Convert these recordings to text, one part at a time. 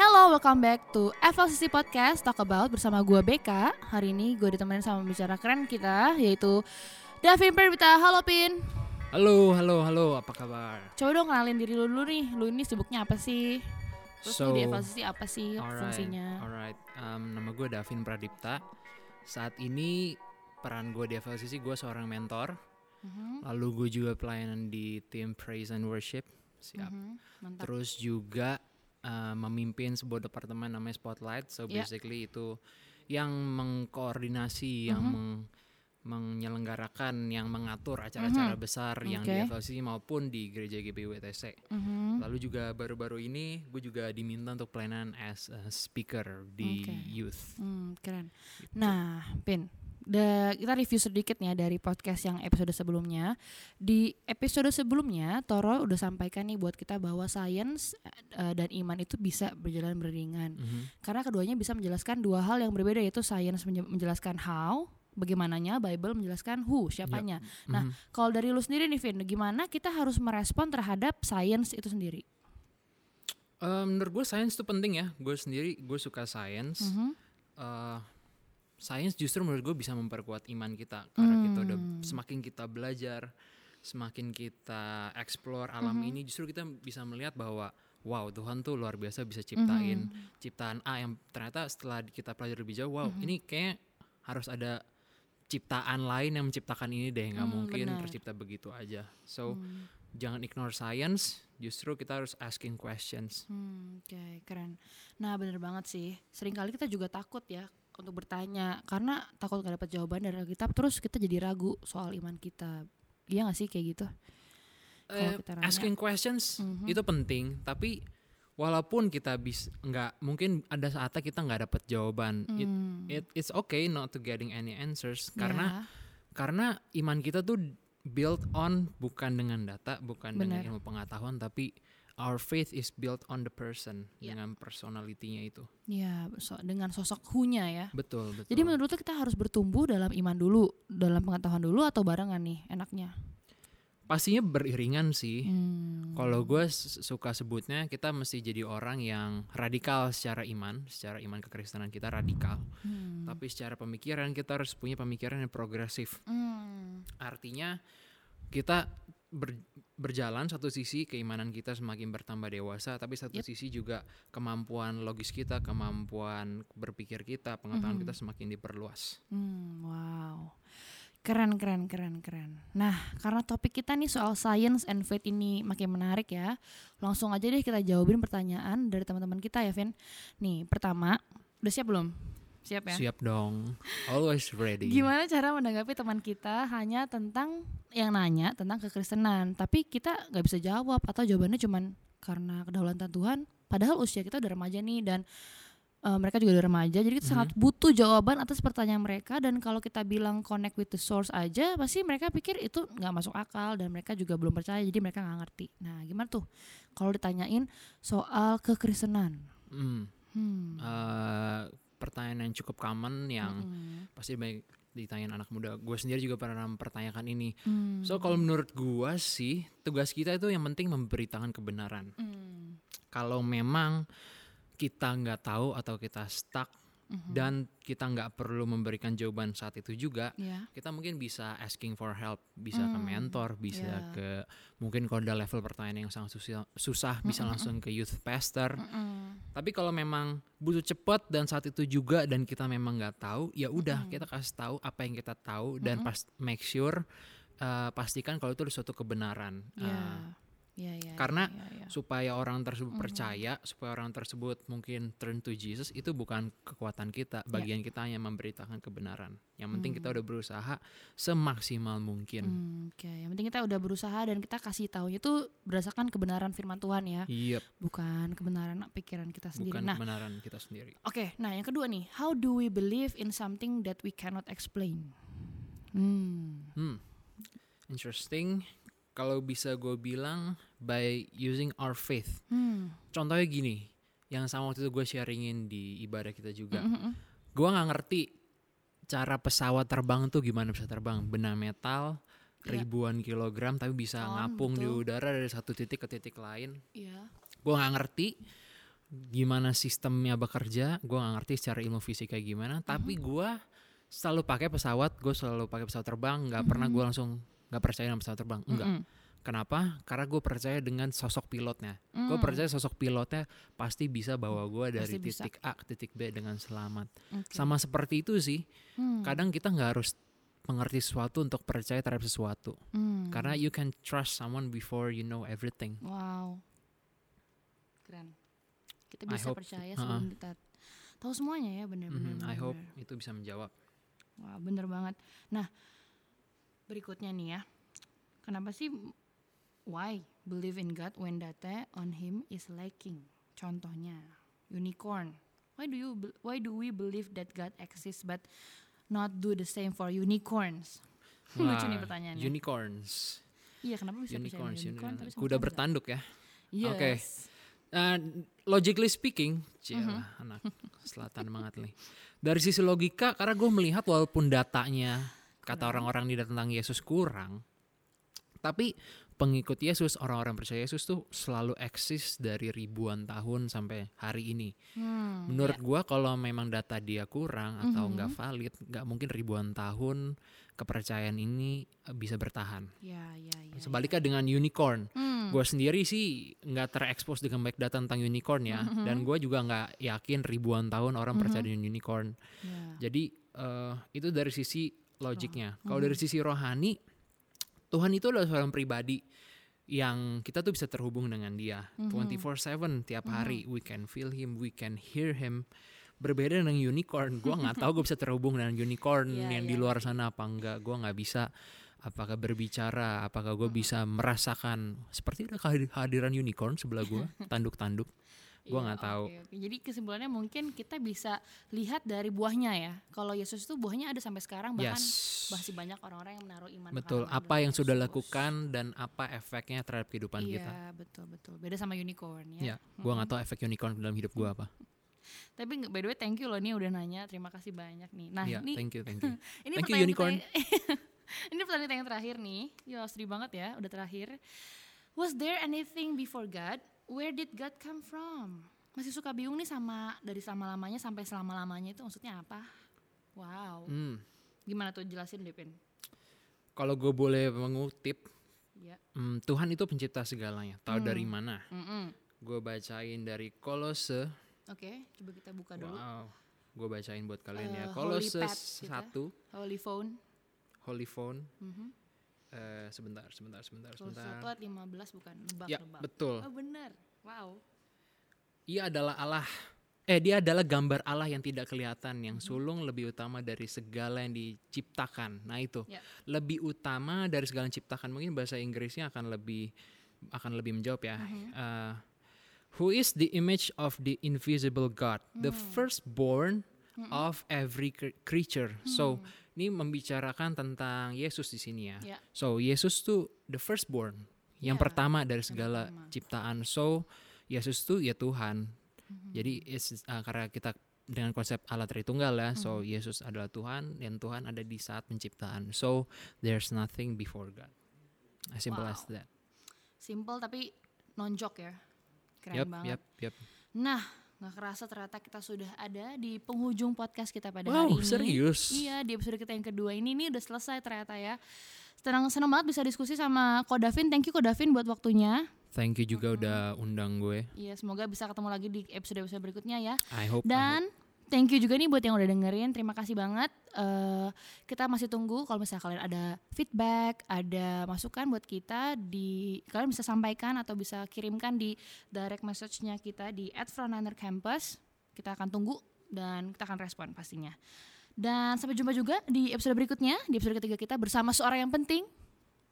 Hello, welcome back to FLCC Podcast Talk About bersama gue BK. Hari ini gue ditemenin sama bicara keren kita yaitu Davin Perbita. Halo Pin. Halo, halo, halo, apa kabar? Coba dong kenalin diri lu dulu nih. Lu ini sibuknya apa sih? Terus So, di FLCC apa sih Alright, fungsinya? alright. Um, nama gue Davin Pradipta. Saat ini peran gue di FLCC gue seorang mentor. Mhm, Lalu gue juga pelayanan di tim Praise and Worship. Siap. mhm, Mantap. Terus juga uh, memimpin sebuah departemen namanya Spotlight. So Ya. basically itu yang mengkoordinasi, yang Mhm. meng- menyelenggarakan, yang mengatur acara-acara Mhm. besar yang di FLCC maupun di gereja GBWTC. Mhm, Lalu juga baru-baru ini gue juga diminta untuk pelayanan as a speaker di Oke. youth. hmm, keren. Nah, Pin, da- kita review sedikit nih ya dari podcast yang episode sebelumnya. Di episode sebelumnya, Toro udah sampaikan nih buat kita bahwa sains eh, dan iman itu bisa berjalan beriringan. Mhm. Karena keduanya bisa menjelaskan dua hal yang berbeda yaitu sains menje- menjelaskan how, bagaimananya, Bible menjelaskan who, siapanya. Nah, Mhm. Kalau dari lu sendiri nih Vin, gimana kita harus merespon terhadap sains itu sendiri? Eh, menurut gue sains itu penting ya. Gue sendiri gue suka sains. Mhm. Eh, sains justru menurut gue bisa memperkuat iman kita karena kita udah Hmm. semakin kita belajar, semakin kita explore alam Mhm. ini, justru kita bisa melihat bahwa wow Tuhan tuh luar biasa bisa ciptain Mhm. ciptaan A yang ternyata setelah kita pelajari lebih jauh, wow Mhm. ini kayak harus ada ciptaan lain yang menciptakan ini deh, nggak Hmm, mungkin benar. tercipta begitu aja. So Hmm. jangan ignore science, justru kita harus asking questions. Hmm, Oke, keren. Nah, bener banget sih. Seringkali kita juga takut ya untuk bertanya karena takut gak dapat jawaban dari Alkitab, terus kita jadi ragu soal iman kita. Iya gak sih kayak gitu? Eh, kita nanya. asking questions Mhm. itu penting, tapi walaupun kita bisa nggak mungkin ada saatnya kita nggak dapat jawaban. It, Hmm, it it's okay not to getting any answers karena ya, karena iman kita tuh built on bukan dengan data, bukan dengan Benar. ilmu pengetahuan, tapi our faith is built on the person Ya. dengan personalitinya itu. ya, so- dengan sosok hunya ya. Betul, betul. Jadi menurut kita harus bertumbuh dalam iman dulu, dalam pengetahuan dulu atau barengan nih enaknya? pastinya beriringan sih. Hmm. Kalau gue suka sebutnya kita mesti jadi orang yang radikal secara iman, secara iman kekristenan kita radikal. Hmm. Tapi secara pemikiran kita harus punya pemikiran yang progresif. Hmm. Artinya kita ber- berjalan satu sisi keimanan kita semakin bertambah dewasa, tapi satu Yep. sisi juga kemampuan logis kita, kemampuan berpikir kita, pengetahuan Mhm. kita semakin diperluas. Hmm, wow. Keren, keren, keren, keren. Nah, karena topik kita nih soal science and faith ini makin menarik ya. Langsung aja deh kita jawabin pertanyaan dari teman-teman kita ya, Vin. Nih, pertama, udah siap belum? Siap ya? Siap dong, always ready. Gimana cara menanggapi teman kita hanya tentang yang nanya tentang kekristenan, tapi kita nggak bisa jawab atau jawabannya cuman karena kedaulatan Tuhan. Padahal usia kita udah remaja nih dan eh, mereka juga udah remaja, jadi kita Mhm. sangat butuh jawaban atas pertanyaan mereka. Dan kalau kita bilang connect with the source aja, pasti mereka pikir itu nggak masuk akal dan mereka juga belum percaya, jadi mereka nggak ngerti. Nah, gimana tuh kalau ditanyain soal kekristenan? Hmm, Hmm. eh, pertanyaan yang cukup common yang Mm-mm. pasti banyak ditanyain anak muda. Gue sendiri juga pernah mempertanyakan ini. Hmm. So kalau menurut gua sih tugas kita itu yang penting memberitakan kebenaran. Hmm. Kalau memang kita nggak tahu atau kita stuck Mhm. dan kita nggak perlu memberikan jawaban saat itu juga, Ya. kita mungkin bisa asking for help, bisa ke Hmm, mentor, bisa ya. ke mungkin kalau ada level pertanyaan yang sangat susah, susah bisa Mm-mm. langsung ke youth pastor. Mm-mm. Tapi kalau memang butuh cepat dan saat itu juga dan kita memang nggak tahu, ya udah Mm-mm. kita kasih tahu apa yang kita tahu dan Mm-mm. pas make sure uh, pastikan kalau itu ada suatu kebenaran. Ya. Uh, Ya, ya, karena ya, ya, ya. supaya orang tersebut Mhm. percaya, supaya orang tersebut mungkin turn to Jesus itu bukan kekuatan kita, Ya. bagian kita hanya memberitakan kebenaran. Yang penting kita Hmm. udah berusaha semaksimal mungkin. Hmm, Oke, yang penting kita udah berusaha dan kita kasih tahu itu berdasarkan kebenaran firman Tuhan ya, Iya, bukan kebenaran pikiran kita sendiri. bukan Nah, kebenaran kita sendiri. oke, nah yang kedua nih, how do we believe in something that we cannot explain? Hmm, Hmm, interesting. Kalau bisa gue bilang by using our faith. hmm, Contohnya gini, yang sama waktu itu gue sharingin di ibadah kita juga. Mm, mm, mm. Gue nggak ngerti cara pesawat terbang tuh gimana bisa terbang, benang metal Ya. ribuan kilogram tapi bisa Ton, ngapung di betul. udara dari satu titik ke titik lain. Iya. Gue nggak ngerti. gimana sistemnya bekerja, gue nggak ngerti secara ilmu fisik kayak gimana. Tapi gue selalu pakai pesawat, gue selalu pakai pesawat terbang. nggak pernah gue langsung nggak percaya dengan pesawat terbang. Enggak. Mm-mm. Kenapa? Karena gue percaya dengan sosok pilotnya. Gue Mm. percaya sosok pilotnya pasti bisa bawa gue dari Pasti bisa. titik A ke titik B dengan selamat. Oke. Sama seperti itu sih. Hmm. Kadang kita nggak harus mengerti sesuatu untuk percaya terhadap sesuatu. Hmm. Karena you can trust someone before you know everything. Wow. Keren. Kita I bisa hope- percaya sebelum kita tahu semuanya ya benar-benar. Mhm, I hope itu bisa menjawab. Wah, bener banget. Nah, berikutnya nih ya. Kenapa sih why believe in God when data on him is lacking? Contohnya, unicorn. Why do you why do we believe that God exists but not do the same for unicorns? Lucu nih Wah, pertanyaannya. Unicorns. Iya, kenapa bisa Unicorns. unicorn? unicorn. Kuda bertanduk ya. Yes. Oke. Uh, logically speaking, cielah Mhm. anak selatan banget nih. Dari sisi logika, karena gue melihat walaupun datanya kata Kurang. orang-orang tidak tentang Yesus kurang, tapi pengikut Yesus, orang-orang percaya Yesus tuh selalu eksis dari ribuan tahun sampai hari ini. Hmm, Menurut ya. gua kalau memang data dia kurang atau Mhm. nggak valid, nggak mungkin ribuan tahun kepercayaan ini eh, bisa bertahan. Ya, ya, ya. Sebaliknya dengan unicorn, Hmm. gue sendiri sih nggak terekspos dengan baik data tentang unicorn ya, Mhm. dan gue juga nggak yakin ribuan tahun orang percaya Mhm. dengan unicorn. Ya. Jadi eh, itu dari sisi logiknya. Kalau Mhm. dari sisi rohani, Tuhan itu adalah seorang pribadi yang kita tuh bisa terhubung dengan dia Mhm. 24/7 tiap Mhm. hari. We can feel him, we can hear him. Berbeda dengan unicorn, gua nggak tahu gue bisa terhubung dengan unicorn Iya, yang iya. di luar sana apa enggak. Gua nggak bisa. Apakah berbicara? Apakah gue bisa merasakan seperti ada kehadiran unicorn sebelah gue, tanduk-tanduk. Gua Iya, nggak tahu. oke, oke. Jadi kesimpulannya mungkin kita bisa lihat dari buahnya ya. Kalau Yesus itu buahnya ada sampai sekarang bahkan Yes. masih banyak orang-orang yang menaruh iman. Betul. Apa yang sudah Yesus. lakukan dan apa efeknya terhadap kehidupan Iya, kita. betul betul. Beda sama unicorn ya. Ya, gua nggak tahu efek unicorn dalam hidup gua apa. Tapi by the way thank you loh nih udah nanya. Terima kasih banyak nih. Nah, Ya, ini thank you, thank you. ini thank you, pertanyaan- unicorn. ini pertanyaan yang terakhir nih. Ya, sedih banget ya, udah terakhir. Was there anything before God? Where did God come from? Masih suka bingung nih sama dari selama-lamanya sampai selama-lamanya itu maksudnya apa? Wow. Hmm. Gimana tuh jelasin Depin? Kalau gue boleh mengutip, Ya. hmm, Tuhan itu pencipta segalanya. Tahu Hmm. dari mana? Gue bacain dari Kolose. Oke, coba kita buka dulu. Wow. Gue bacain buat kalian ya. Eh, Kolose Holy Pad kita. 1, Holy phone. Holy Phone. Mhm. Eh, sebentar, sebentar, sebentar, sebentar. 1 ayat 15 bukan lebak Ya, lebak. betul. Oh benar. Wow. Ia adalah Allah. Eh, dia adalah gambar Allah yang tidak kelihatan, yang Mhm. sulung lebih utama dari segala yang diciptakan. Nah itu, Ya. lebih utama dari segala yang diciptakan. Mungkin bahasa Inggrisnya akan lebih akan lebih menjawab ya. Mhm. Uh, who is the image of the invisible God, the Hmm. Firstborn of every cre- creature. So, Hmm. ini membicarakan tentang Yesus di sini ya. Ya. So, Yesus tuh the firstborn, yang Ya, pertama dari segala pertama. ciptaan. So, Yesus tuh ya Tuhan. Mhm. Jadi uh, karena kita dengan konsep Allah Tritunggal ya, Hmm. so Yesus adalah Tuhan dan Tuhan ada di saat penciptaan. So there's nothing before God. As simple as Wow. that. Simple tapi nonjok ya. Keren Yep, banget. yep, yep. Nah, nggak kerasa ternyata kita sudah ada di penghujung podcast kita pada Wow, hari ini. serius? Iya, di episode kita yang kedua ini ini udah selesai ternyata ya. Senang senang banget bisa diskusi sama Ko Davin. Thank you Ko Davin buat waktunya. Thank you juga udah undang gue. Iya, semoga bisa ketemu lagi di episode-episode berikutnya ya. I hope. I hope. Thank you juga nih buat yang udah dengerin. Terima kasih banget. Eh, kita masih tunggu kalau misalnya kalian ada feedback, ada masukan buat kita di kalian bisa sampaikan atau bisa kirimkan di direct message-nya kita di @frontliner_campus. Kita akan tunggu dan kita akan respon pastinya. Dan sampai jumpa juga di episode berikutnya, di episode ketiga kita bersama seorang yang penting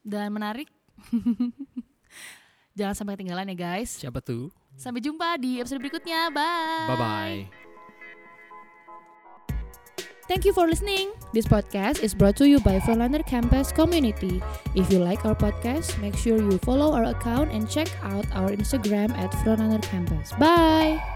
dan menarik. Jangan sampai ketinggalan ya guys. Siapa tuh? Sampai jumpa di episode berikutnya. Bye. Bye bye. Thank you for listening. This podcast is brought to you by Frontliner Campus Community. If you like our podcast, make sure you follow our account and check out our Instagram at Frontliner Campus. Bye.